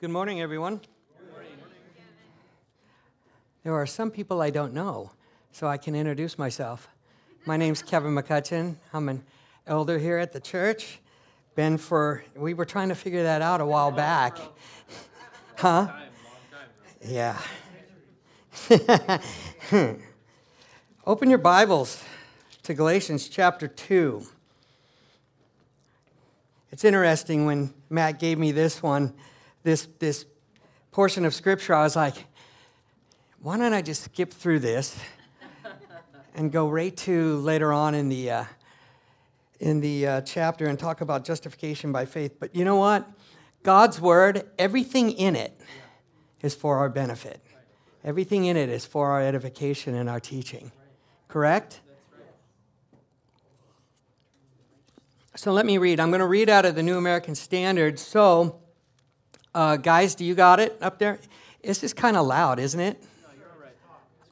Good morning, everyone. There are some people I don't know, so I can introduce myself. My name's Kevin McCutcheon. I'm an elder here at the church. Been for, we were trying to figure that out a while back. Huh? Yeah. Open your Bibles to Galatians chapter 2. It's interesting when Matt gave me this one, this, this portion of scripture, I was like, why don't I just skip through this and go right to later on in the, uh, in the uh, chapter and talk about justification by faith? But you know what? God's word, everything in it is for our benefit. Everything in it is for our edification and our teaching. Correct? So let me read. I'm going to read out of the New American Standard. So, uh, guys, do you got it up there? This is kind of loud, isn't it?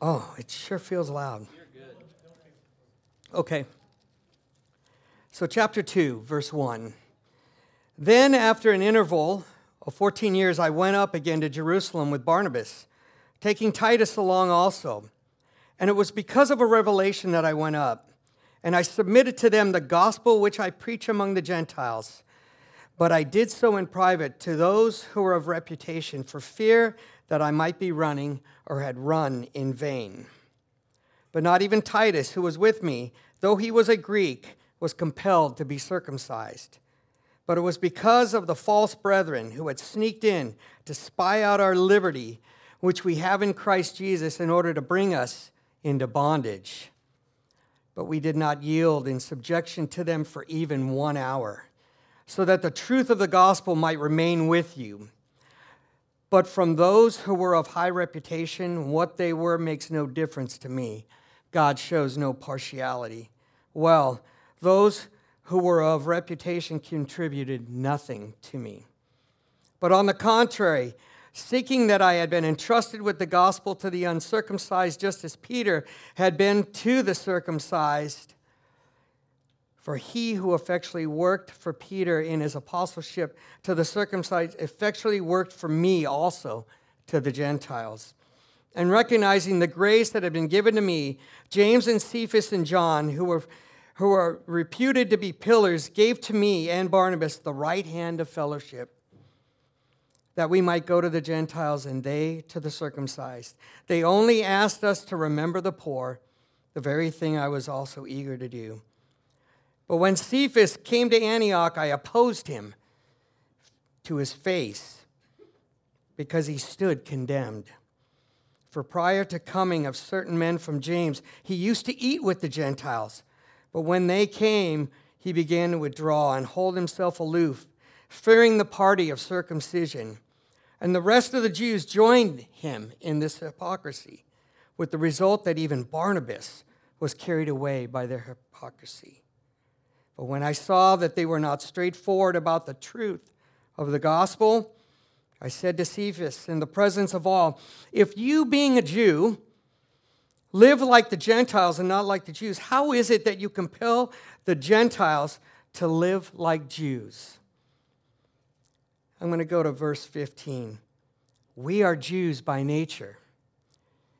Oh, it sure feels loud. Okay. So, chapter 2, verse 1. Then, after an interval of 14 years, I went up again to Jerusalem with Barnabas, taking Titus along also. And it was because of a revelation that I went up. And I submitted to them the gospel which I preach among the Gentiles. But I did so in private to those who were of reputation, for fear that I might be running or had run in vain. But not even Titus, who was with me, though he was a Greek, was compelled to be circumcised. But it was because of the false brethren who had sneaked in to spy out our liberty, which we have in Christ Jesus, in order to bring us into bondage. But we did not yield in subjection to them for even one hour, so that the truth of the gospel might remain with you. But from those who were of high reputation, what they were makes no difference to me. God shows no partiality. Well, those who were of reputation contributed nothing to me. But on the contrary, seeking that I had been entrusted with the gospel to the uncircumcised, just as Peter had been to the circumcised. For he who effectually worked for Peter in his apostleship to the circumcised effectually worked for me also to the Gentiles. And recognizing the grace that had been given to me, James and Cephas and John, who were who are reputed to be pillars, gave to me and Barnabas the right hand of fellowship, that we might go to the Gentiles and they to the circumcised. They only asked us to remember the poor, the very thing I was also eager to do. But when Cephas came to Antioch, I opposed him to his face because he stood condemned. For prior to coming of certain men from James, he used to eat with the Gentiles. But when they came, he began to withdraw and hold himself aloof, fearing the party of circumcision. And the rest of the Jews joined him in this hypocrisy, with the result that even Barnabas was carried away by their hypocrisy. But when I saw that they were not straightforward about the truth of the gospel, I said to Cephas in the presence of all, If you, being a Jew, live like the Gentiles and not like the Jews, how is it that you compel the Gentiles to live like Jews? I'm going to go to verse 15. We are Jews by nature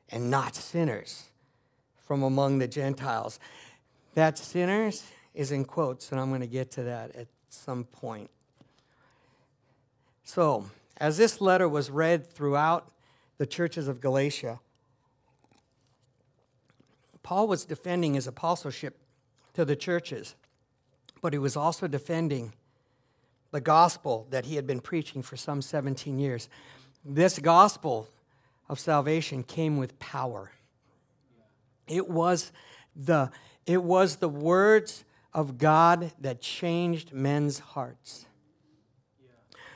and not sinners from among the Gentiles. That sinners is in quotes, and I'm going to get to that at some point. So, as this letter was read throughout the churches of Galatia, Paul was defending his apostleship to the churches, but he was also defending the gospel that he had been preaching for some 17 years. This gospel of salvation came with power. It was the, it was the words of God that changed men's hearts.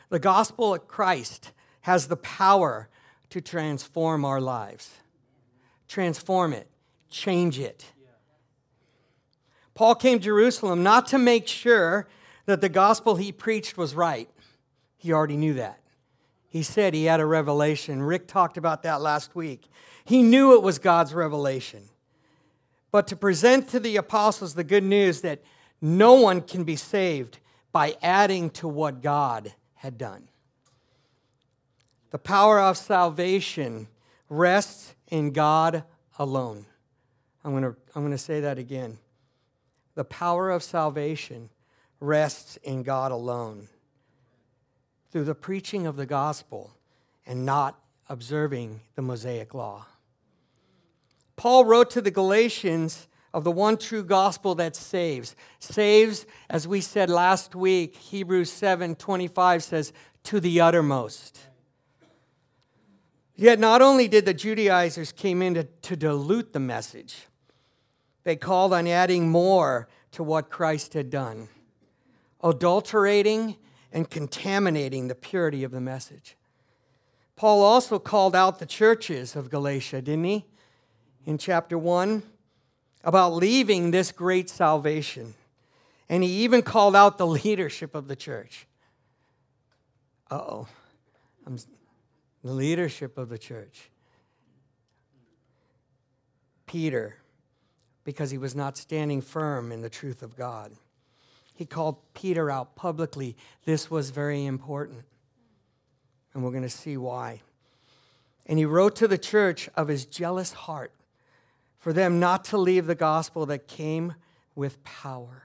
The gospel of Christ has the power to transform our lives. Transform it change it. Paul came to Jerusalem not to make sure that the gospel he preached was right. He already knew that. He said he had a revelation. Rick talked about that last week. He knew it was God's revelation. But to present to the apostles the good news that no one can be saved by adding to what God had done. The power of salvation rests in God alone. I'm going to, I'm going to say that again. The power of salvation rests in God alone through the preaching of the gospel and not observing the Mosaic law. Paul wrote to the Galatians of the one true gospel that saves. Saves, as we said last week, Hebrews 7 25 says, to the uttermost. Yet not only did the Judaizers came in to, to dilute the message, they called on adding more to what Christ had done, adulterating and contaminating the purity of the message. Paul also called out the churches of Galatia, didn't he? In chapter 1, about leaving this great salvation. And he even called out the leadership of the church. Uh oh. The leadership of the church. Peter, because he was not standing firm in the truth of God. He called Peter out publicly. This was very important. And we're going to see why. And he wrote to the church of his jealous heart for them not to leave the gospel that came with power.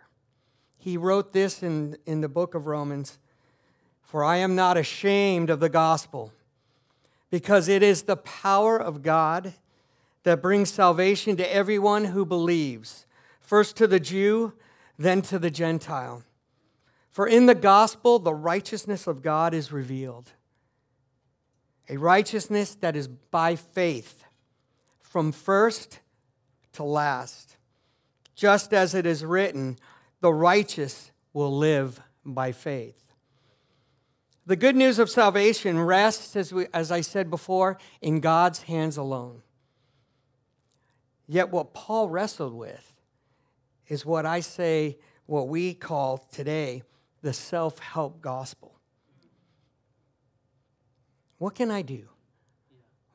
He wrote this in, in the book of Romans For I am not ashamed of the gospel, because it is the power of God that brings salvation to everyone who believes, first to the Jew, then to the Gentile. For in the gospel, the righteousness of God is revealed a righteousness that is by faith from first to last. Just as it is written, the righteous will live by faith. The good news of salvation rests, as, we, as I said before, in God's hands alone. Yet, what Paul wrestled with is what I say, what we call today, the self help gospel. What can I do?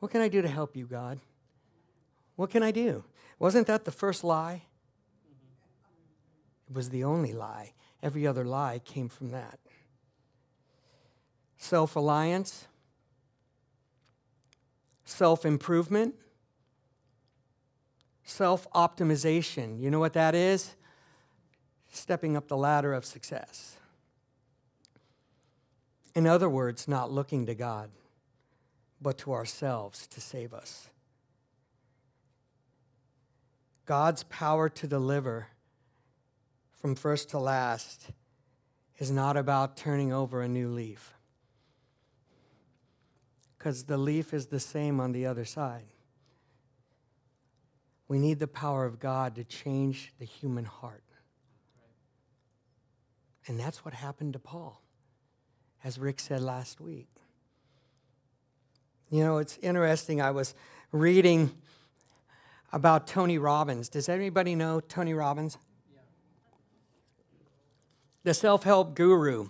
What can I do to help you, God? What can I do? Wasn't that the first lie? It was the only lie. Every other lie came from that. Self reliance, self improvement, self optimization. You know what that is? Stepping up the ladder of success. In other words, not looking to God but to ourselves to save us. God's power to deliver from first to last is not about turning over a new leaf, because the leaf is the same on the other side. We need the power of God to change the human heart. And that's what happened to Paul, as Rick said last week. You know, it's interesting. I was reading about Tony Robbins. Does anybody know Tony Robbins? The self help guru,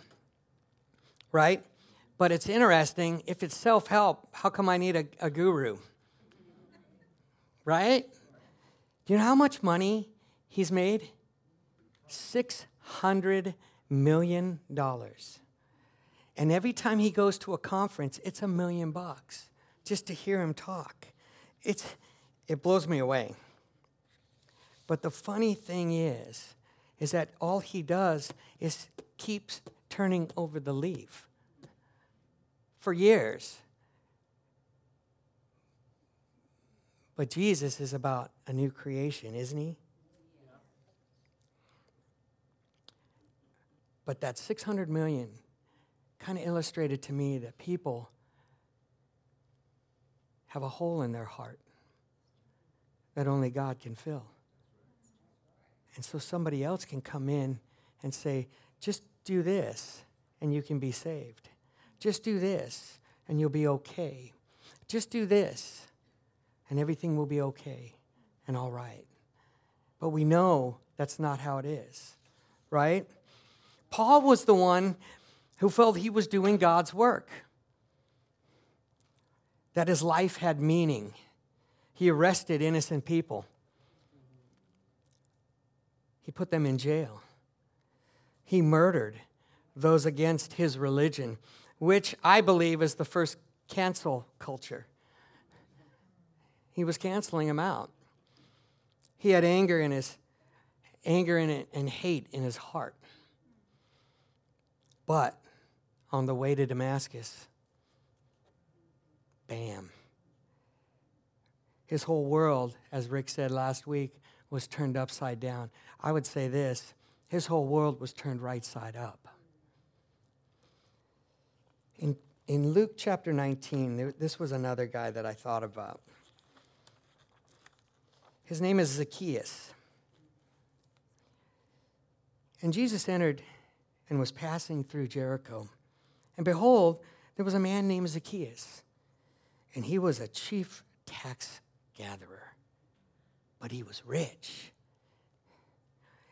right? But it's interesting. If it's self help, how come I need a, a guru? Right? Do you know how much money he's made? $600 million. And every time he goes to a conference, it's a million bucks just to hear him talk. It's, it blows me away. But the funny thing is, is that all he does is keeps turning over the leaf for years. But Jesus is about a new creation, isn't he? But that 600 million kind of illustrated to me that people have a hole in their heart that only God can fill. And so somebody else can come in and say, just do this and you can be saved. Just do this and you'll be okay. Just do this and everything will be okay and all right. But we know that's not how it is, right? Paul was the one who felt he was doing God's work that his life had meaning. He arrested innocent people, he put them in jail. He murdered those against his religion, which I believe is the first cancel culture. He was canceling them out. He had anger in his anger and, and hate in his heart. But on the way to Damascus, bam. His whole world, as Rick said last week, was turned upside down. I would say this his whole world was turned right side up. In, in Luke chapter 19, this was another guy that I thought about. His name is Zacchaeus. And Jesus entered and was passing through Jericho. And behold, there was a man named Zacchaeus, and he was a chief tax gatherer, but he was rich.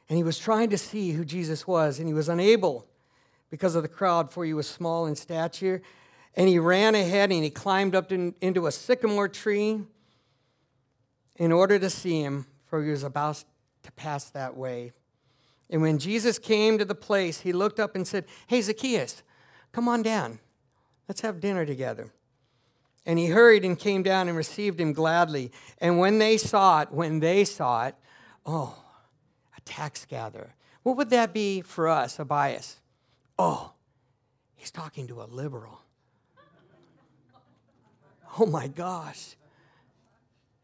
And he was trying to see who Jesus was, and he was unable because of the crowd, for he was small in stature. And he ran ahead and he climbed up in, into a sycamore tree in order to see him, for he was about to pass that way. And when Jesus came to the place, he looked up and said, Hey, Zacchaeus, come on down. Let's have dinner together. And he hurried and came down and received him gladly. And when they saw it, when they saw it, oh, a tax gatherer. What would that be for us, a bias? Oh, he's talking to a liberal. Oh my gosh.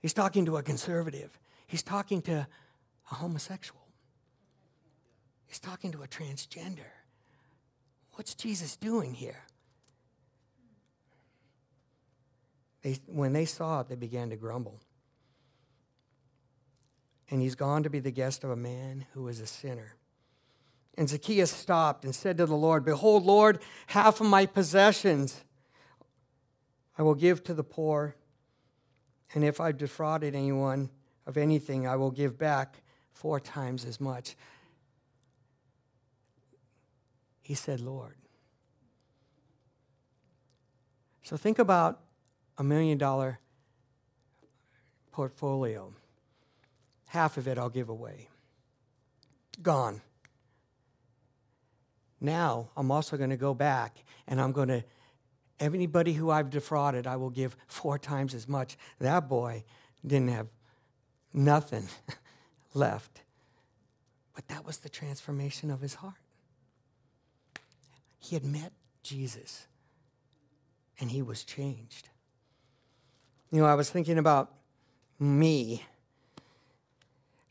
He's talking to a conservative. He's talking to a homosexual. He's talking to a transgender. What's Jesus doing here? They, when they saw it, they began to grumble. And he's gone to be the guest of a man who is a sinner. And Zacchaeus stopped and said to the Lord, Behold, Lord, half of my possessions I will give to the poor. And if I've defrauded anyone of anything, I will give back four times as much. He said, Lord. So think about a million dollar portfolio. Half of it I'll give away. Gone. Now I'm also going to go back and I'm going to, anybody who I've defrauded, I will give four times as much. That boy didn't have nothing left. But that was the transformation of his heart. He had met Jesus and he was changed. You know, I was thinking about me.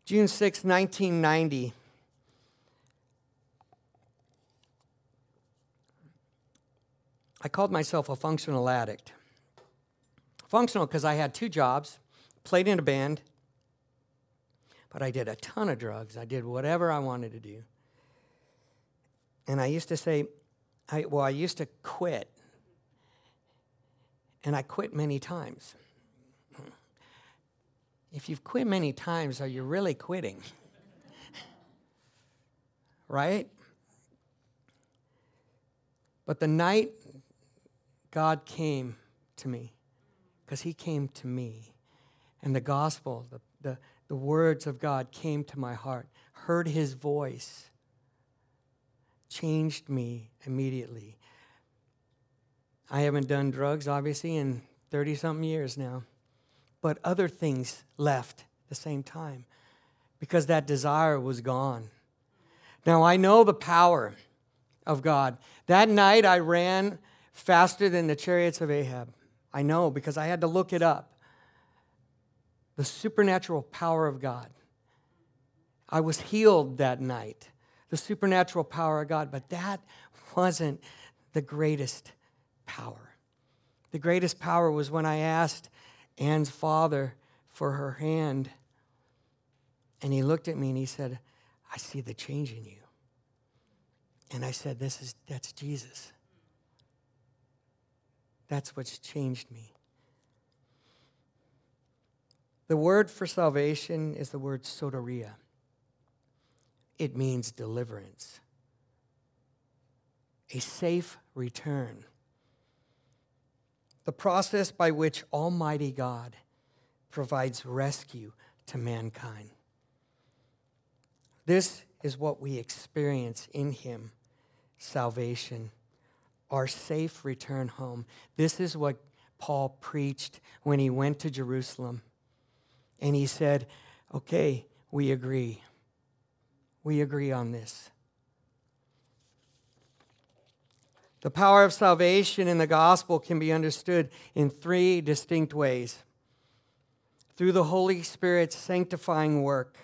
June 6, 1990. I called myself a functional addict. Functional because I had two jobs, played in a band, but I did a ton of drugs. I did whatever I wanted to do. And I used to say, I, well, I used to quit. And I quit many times. If you've quit many times, are you really quitting? right? But the night God came to me, because He came to me, and the gospel, the, the, the words of God came to my heart, heard His voice, changed me immediately. I haven't done drugs, obviously, in 30 something years now, but other things left at the same time because that desire was gone. Now, I know the power of God. That night, I ran faster than the chariots of Ahab. I know because I had to look it up. The supernatural power of God. I was healed that night. The supernatural power of God, but that wasn't the greatest power. The greatest power was when I asked Anne's father for her hand, and he looked at me and he said, I see the change in you. And I said, This is that's Jesus. That's what's changed me. The word for salvation is the word soteria. It means deliverance, a safe return the process by which Almighty God provides rescue to mankind. This is what we experience in Him salvation, our safe return home. This is what Paul preached when he went to Jerusalem. And he said, Okay, we agree. We agree on this. The power of salvation in the gospel can be understood in three distinct ways through the Holy Spirit's sanctifying work.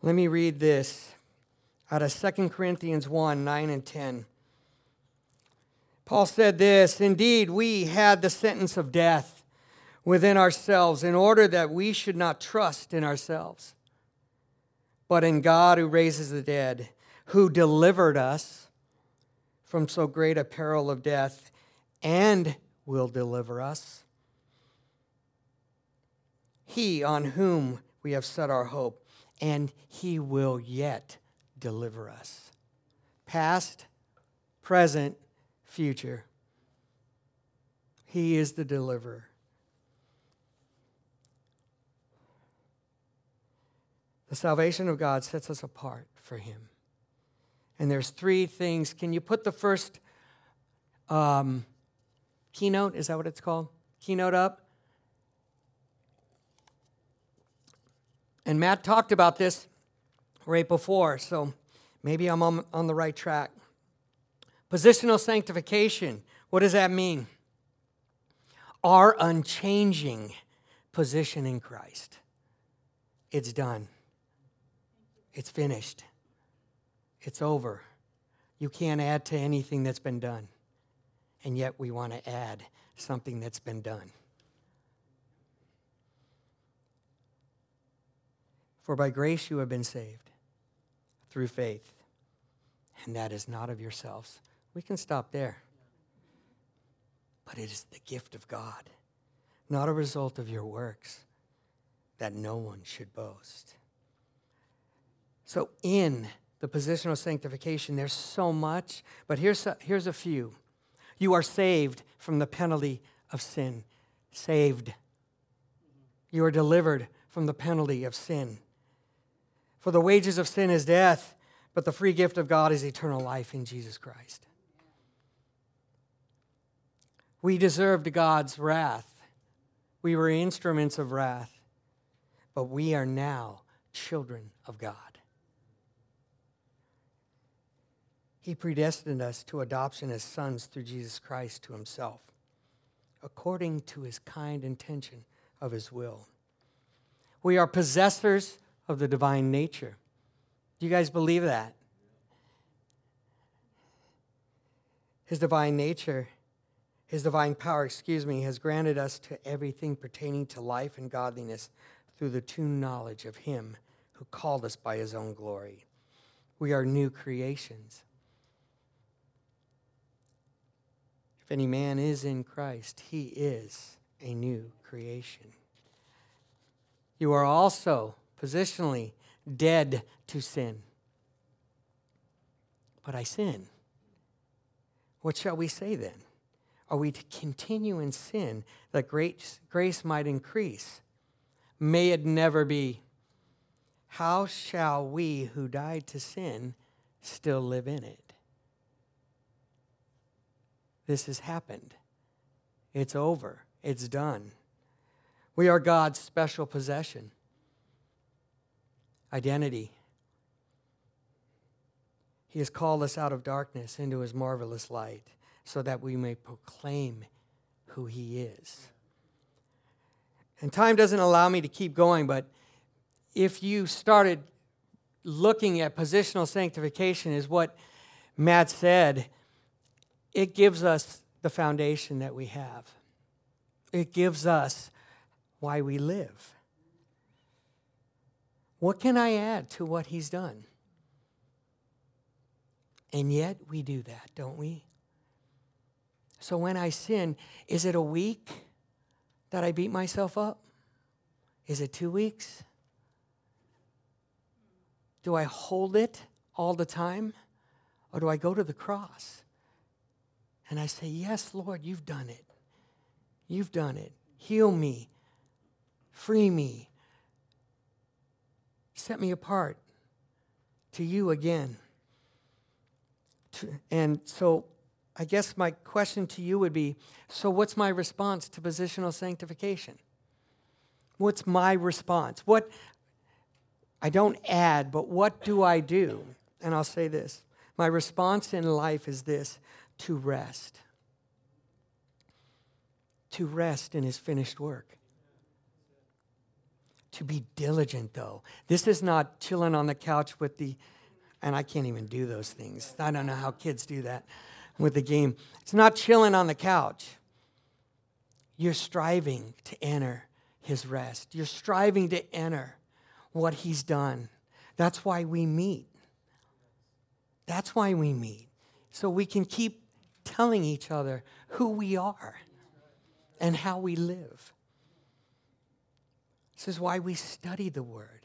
Let me read this out of 2 Corinthians 1 9 and 10. Paul said this Indeed, we had the sentence of death within ourselves in order that we should not trust in ourselves, but in God who raises the dead, who delivered us from so great a peril of death and will deliver us. He on whom we have set our hope, and he will yet deliver us. Past, present, future. He is the deliverer. The salvation of God sets us apart for Him. And there's three things. Can you put the first um, keynote? Is that what it's called? Keynote up? And Matt talked about this right before, so maybe I'm on, on the right track. Positional sanctification, what does that mean? Our unchanging position in Christ. It's done, it's finished, it's over. You can't add to anything that's been done. And yet we want to add something that's been done. For by grace you have been saved through faith, and that is not of yourselves. We can stop there. But it is the gift of God, not a result of your works, that no one should boast. So, in the positional sanctification, there's so much, but here's a, here's a few. You are saved from the penalty of sin. Saved. You are delivered from the penalty of sin. For the wages of sin is death, but the free gift of God is eternal life in Jesus Christ. We deserved God's wrath. We were instruments of wrath, but we are now children of God. He predestined us to adoption as sons through Jesus Christ to himself, according to his kind intention of his will. We are possessors of the divine nature. Do you guys believe that? His divine nature his divine power, excuse me, has granted us to everything pertaining to life and godliness through the true knowledge of Him who called us by His own glory. We are new creations. If any man is in Christ, he is a new creation. You are also positionally dead to sin. But I sin. What shall we say then? Are we to continue in sin that grace, might increase? May it never be. How shall we who died to sin still live in it? This has happened. It's over. It's done. We are God's special possession. Identity. He has called us out of darkness into his marvelous light so that we may proclaim who he is. And time doesn't allow me to keep going, but if you started looking at positional sanctification, is what Matt said, it gives us the foundation that we have. It gives us why we live. What can I add to what he's done? And yet we do that, don't we? So when I sin, is it a week that I beat myself up? Is it two weeks? Do I hold it all the time? Or do I go to the cross and I say, Yes, Lord, you've done it. You've done it. Heal me. Free me. Set me apart to you again. And so I guess my question to you would be so, what's my response to positional sanctification? What's my response? What, I don't add, but what do I do? And I'll say this my response in life is this to rest. To rest in his finished work. To be diligent, though. This is not chilling on the couch with the, and I can't even do those things. I don't know how kids do that with the game. It's not chilling on the couch. You're striving to enter his rest. You're striving to enter what he's done. That's why we meet. That's why we meet. So we can keep telling each other who we are and how we live. This is why we study the Word.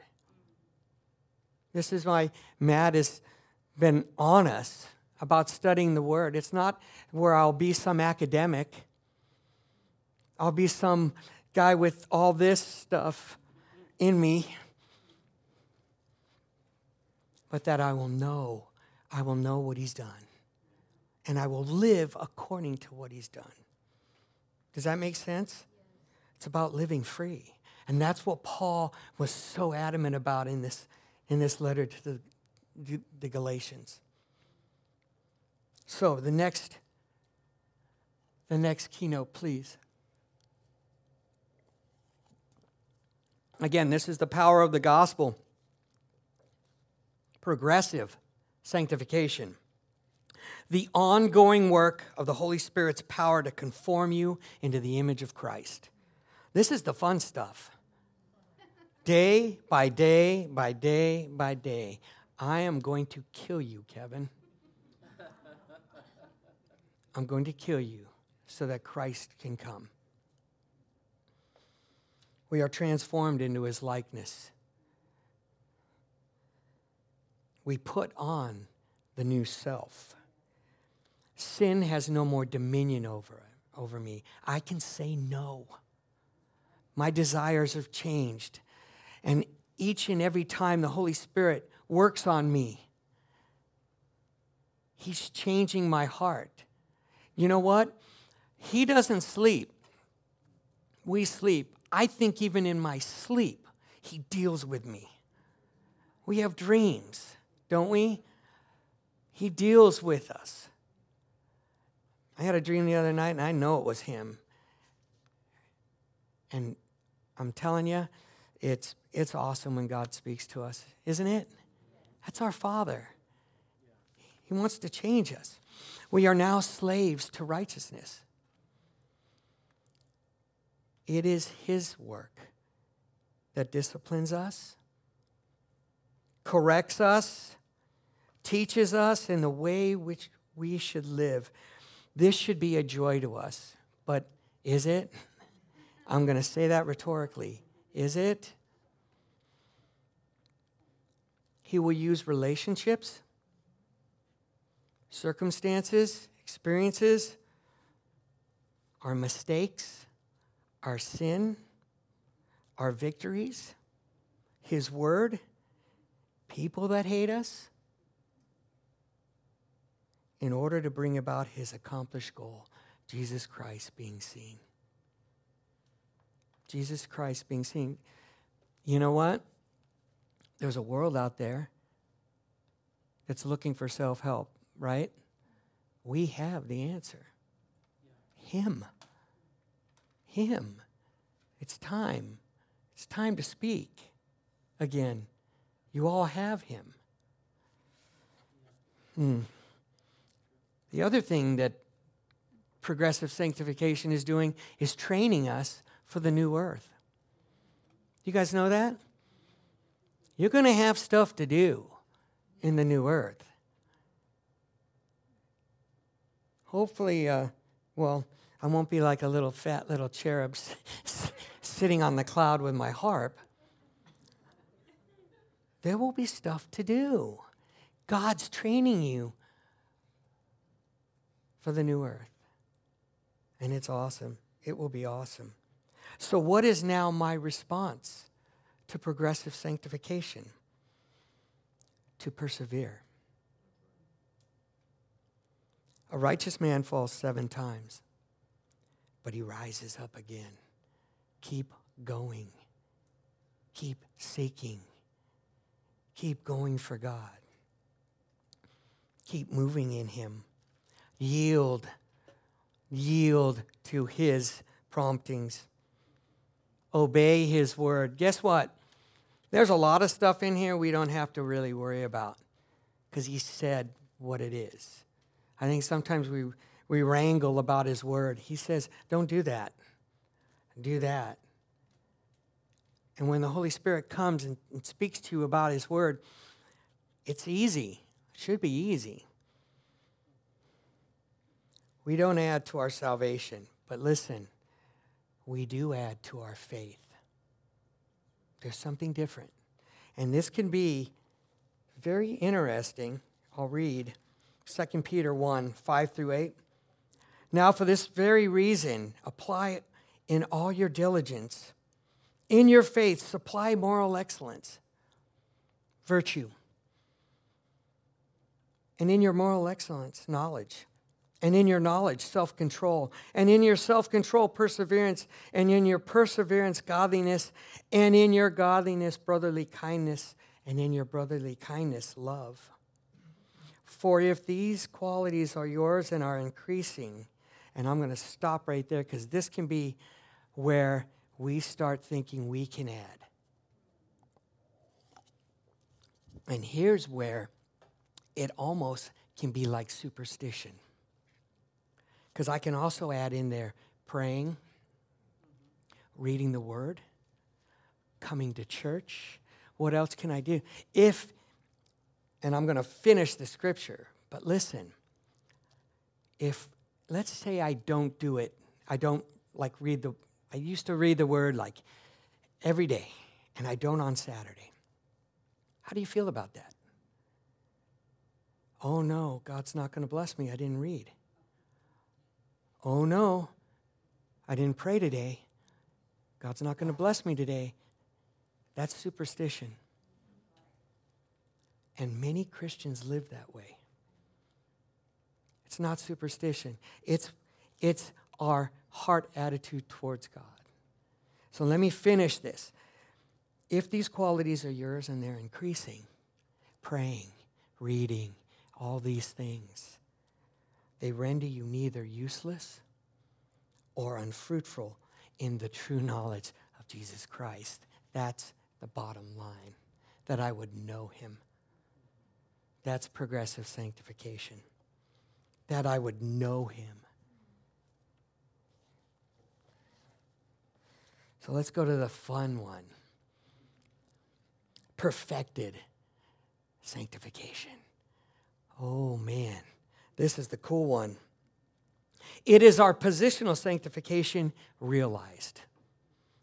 This is why Matt has been on us about studying the Word. It's not where I'll be some academic, I'll be some guy with all this stuff in me, but that I will know, I will know what He's done, and I will live according to what He's done. Does that make sense? It's about living free. And that's what Paul was so adamant about in this, in this letter to the, the Galatians. So the next, the next keynote, please. Again, this is the power of the gospel. Progressive sanctification. The ongoing work of the Holy Spirit's power to conform you into the image of Christ. This is the fun stuff. Day by day by day by day, I am going to kill you, Kevin. I'm going to kill you so that Christ can come. We are transformed into his likeness. We put on the new self. Sin has no more dominion over, over me. I can say no. My desires have changed. And each and every time the Holy Spirit works on me, He's changing my heart. You know what? He doesn't sleep. We sleep. I think even in my sleep, He deals with me. We have dreams, don't we? He deals with us. I had a dream the other night, and I know it was Him. And I'm telling you, it's, it's awesome when God speaks to us, isn't it? That's our Father. He wants to change us. We are now slaves to righteousness. It is His work that disciplines us, corrects us, teaches us in the way which we should live. This should be a joy to us. But is it? I'm going to say that rhetorically. Is it? He will use relationships circumstances, experiences, our mistakes, our sin, our victories, His Word, people that hate us, in order to bring about His accomplished goal, Jesus Christ being seen. Jesus Christ being seen. You know what? There's a world out there that's looking for self help right? We have the answer Him. Him. It's time. It's time to speak again. You all have Him. Hmm. The other thing that progressive sanctification is doing is training us for the new earth. You guys know that? You're going to have stuff to do in the new earth. hopefully, uh, well, I won't be like a little fat little cherub sitting on the cloud with my harp. There will be stuff to do. God's training you for the new earth. And it's awesome. It will be awesome. So, what is now my response to progressive sanctification? To persevere. A righteous man falls seven times, but he rises up again. Keep going. Keep seeking. Keep going for God. Keep moving in Him. Yield. Yield to His promptings. Obey His word. Guess what? There's a lot of stuff in here we don't have to really worry about because He said what it is. I think sometimes we, we wrangle about His word. He says, don't do that. Do that. And when the Holy Spirit comes and, and speaks to you about His word, it's easy. It should be easy. We don't add to our salvation, but listen, we do add to our faith. There's something different. And this can be very interesting. I'll read 2 Peter 1 5 through 8. Now, for this very reason, apply in all your diligence. In your faith, supply moral excellence, virtue. And in your moral excellence, knowledge. And in your knowledge, self control. And in your self control, perseverance. And in your perseverance, godliness. And in your godliness, brotherly kindness. And in your brotherly kindness, love. For if these qualities are yours and are increasing, and I'm going to stop right there because this can be where we start thinking we can add. And here's where it almost can be like superstition. Because I can also add in there praying, reading the word, coming to church. What else can I do? If, and I'm going to finish the scripture, but listen, if, let's say I don't do it, I don't like read the, I used to read the word like every day, and I don't on Saturday. How do you feel about that? Oh no, God's not going to bless me. I didn't read. Oh no, I didn't pray today. God's not going to bless me today. That's superstition. And many Christians live that way. It's not superstition, it's, it's our heart attitude towards God. So let me finish this. If these qualities are yours and they're increasing, praying, reading, all these things, they render you neither useless or unfruitful in the true knowledge of Jesus Christ. That's the bottom line, that I would know him. That's progressive sanctification, that I would know him. So let's go to the fun one perfected sanctification. Oh, man. This is the cool one. It is our positional sanctification realized.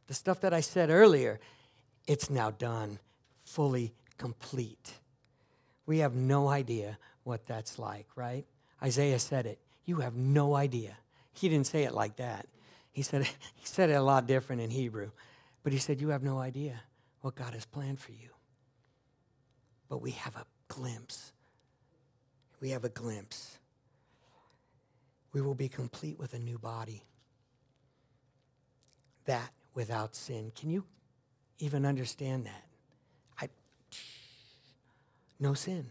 The stuff that I said earlier, it's now done, fully complete. We have no idea what that's like, right? Isaiah said it. You have no idea. He didn't say it like that. He said, he said it a lot different in Hebrew. But he said, You have no idea what God has planned for you. But we have a glimpse. We have a glimpse we will be complete with a new body. That without sin. Can you even understand that? I, no sin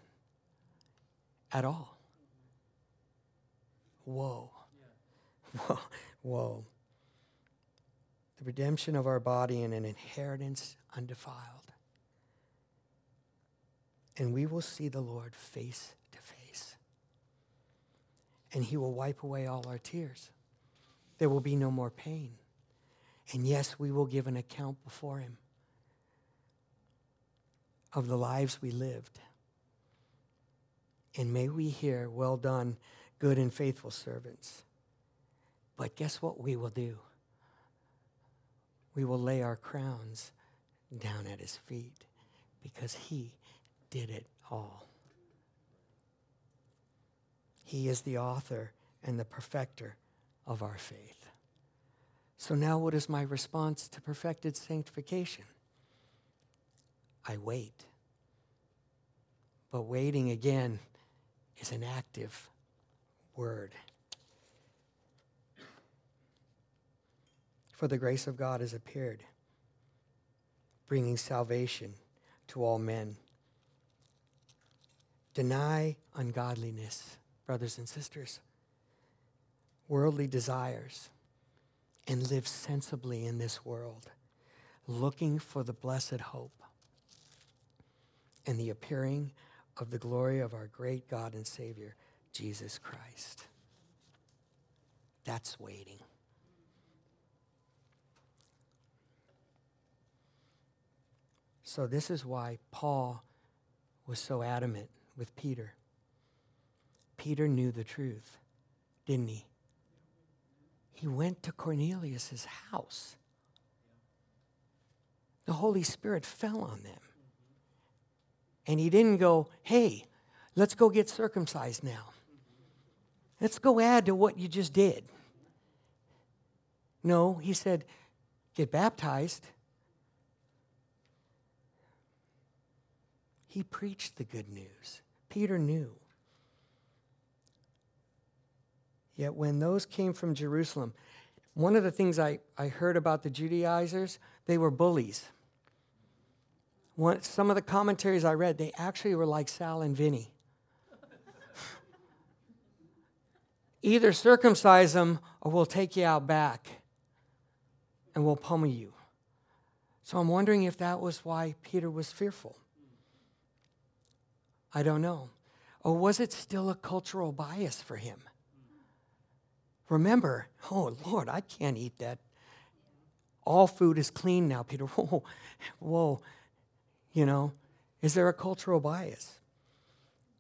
at all. Whoa. Whoa. Whoa. The redemption of our body and an inheritance undefiled. And we will see the Lord face and He will wipe away all our tears. There will be no more pain. And yes, we will give an account before Him of the lives we lived. And may we hear, well done, good and faithful servants. But guess what we will do? We will lay our crowns down at his feet because he did it all. He is the author and the perfecter of our faith. So now, what is my response to perfected sanctification? I wait. But waiting again is an active word. For the grace of God has appeared, bringing salvation to all men. Deny ungodliness, brothers and sisters, worldly desires, and live sensibly in this world, looking for the blessed hope and the appearing of the glory of our great God and Savior, Jesus Christ. That's waiting. So, this is why Paul was so adamant with Peter. Peter knew the truth, didn't he? He went to Cornelius' house. The Holy Spirit fell on them. And he didn't go, hey, let's go get circumcised now. Let's go add to what you just did. No, he said, get baptized. He preached the good news. Peter knew. Yet when those came from Jerusalem, one of the things I, I heard about the Judaizers, they were bullies. One, some of the commentaries I read, they actually were like Sal and Vinny. Either circumcise them or we'll take you out back and we'll pummel you. So I'm wondering if that was why Peter was fearful. I don't know. Or was it still a cultural bias for him? Remember, oh Lord, I can't eat that. All food is clean now, Peter. Whoa, whoa. You know, is there a cultural bias?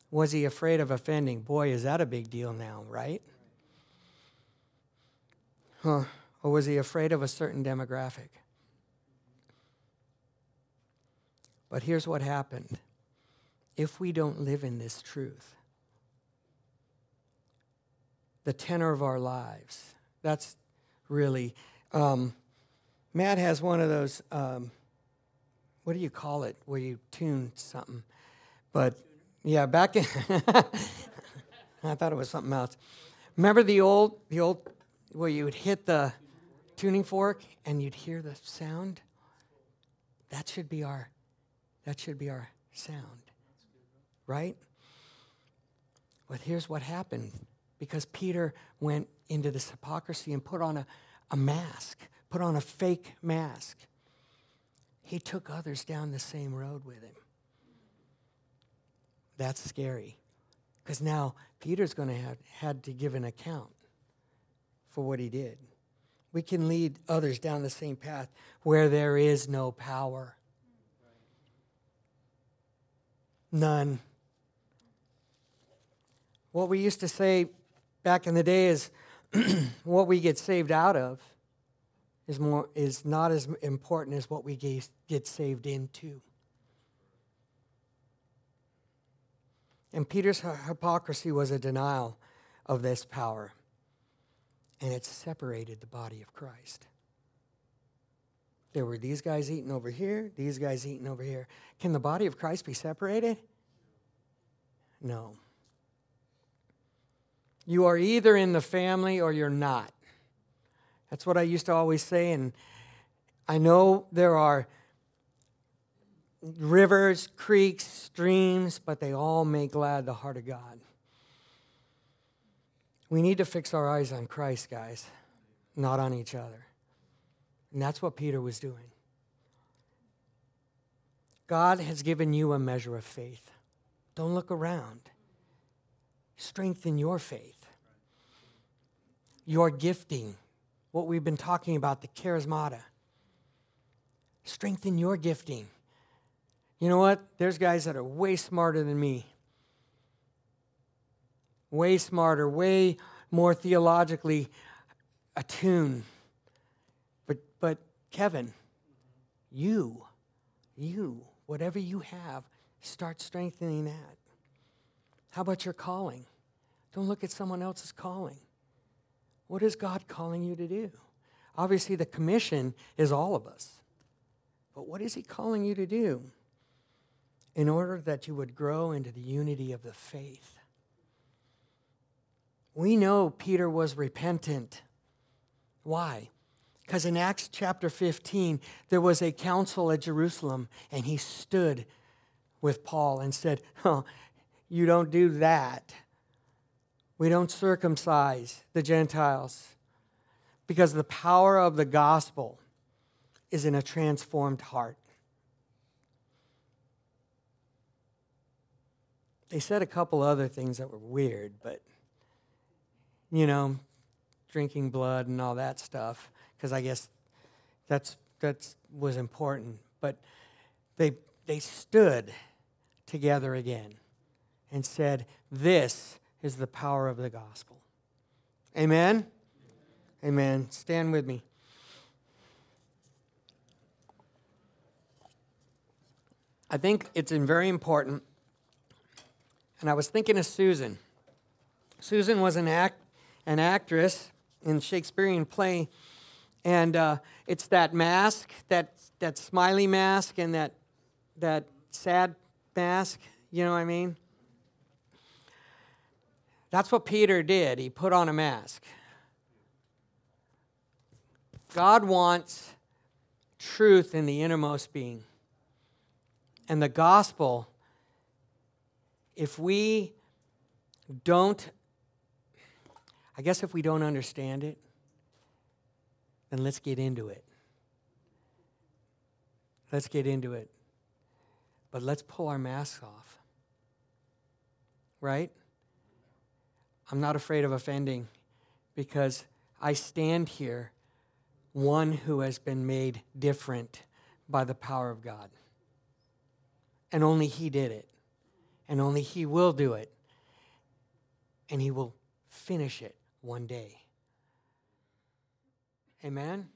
Was he afraid of offending? Boy, is that a big deal now, right? Huh. Or was he afraid of a certain demographic? But here's what happened if we don't live in this truth, the tenor of our lives, that's really. Um, Matt has one of those. Um, what do you call it where you tune something? But yeah, back in I thought it was something else. Remember the old the old where you would hit the tuning fork and you'd hear the sound? That should be our that should be our sound. Right? But here's what happened because Peter went into this hypocrisy and put on a, a mask, put on a fake mask he took others down the same road with him. That's scary. Because now Peter's going to have had to give an account for what he did. We can lead others down the same path where there is no power. None. What we used to say back in the day is what we get saved out of is, more, is not as important as what we get saved into. And Peter's hypocrisy was a denial of this power, and it separated the body of Christ. There were these guys eating over here, these guys eating over here. Can the body of Christ be separated? No. You are either in the family or you're not. That's what I used to always say. And I know there are rivers, creeks, streams, but they all make glad the heart of God. We need to fix our eyes on Christ, guys, not on each other. And that's what Peter was doing. God has given you a measure of faith. Don't look around. Strengthen your faith, your gifting what we've been talking about, the charismata. Strengthen your gifting. You know what? There's guys that are way smarter than me. Way smarter, way more theologically attuned. But but Kevin, you, you, whatever you have, start strengthening that. How about your calling? Don't look at someone else's calling. What is God calling you to do? Obviously, the commission is all of us. But what is He calling you to do in order that you would grow into the unity of the faith? we know Peter was repentant. Why? Because in Acts chapter 15, there was a council at Jerusalem, and he stood with Paul and said, oh, You don't do that. We don't circumcise the Gentiles because the power of the gospel is in a transformed heart. They said a couple other things that were weird, but you know, drinking blood and all that stuff, because I guess that's that's was important. But they they stood together again and said, This is the power of the gospel. Amen? Amen. Stand with me. I think it's very important and I was thinking of Susan. Susan was an act, an actress in Shakespearean play, and uh, it's that mask, that that smiley mask, and that that sad mask. You know what I mean? That's what Peter did. He put on a mask. God wants truth in the innermost being. And the gospel if we don't, I guess if we don't understand it, then let's get into it. Let's get into it. But let's pull our masks off. Right? I'm not afraid of offending because I stand here, one who has been made different by the power of God. And only He did it and only He will do it. And He will finish it one day. Amen?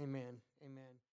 Amen.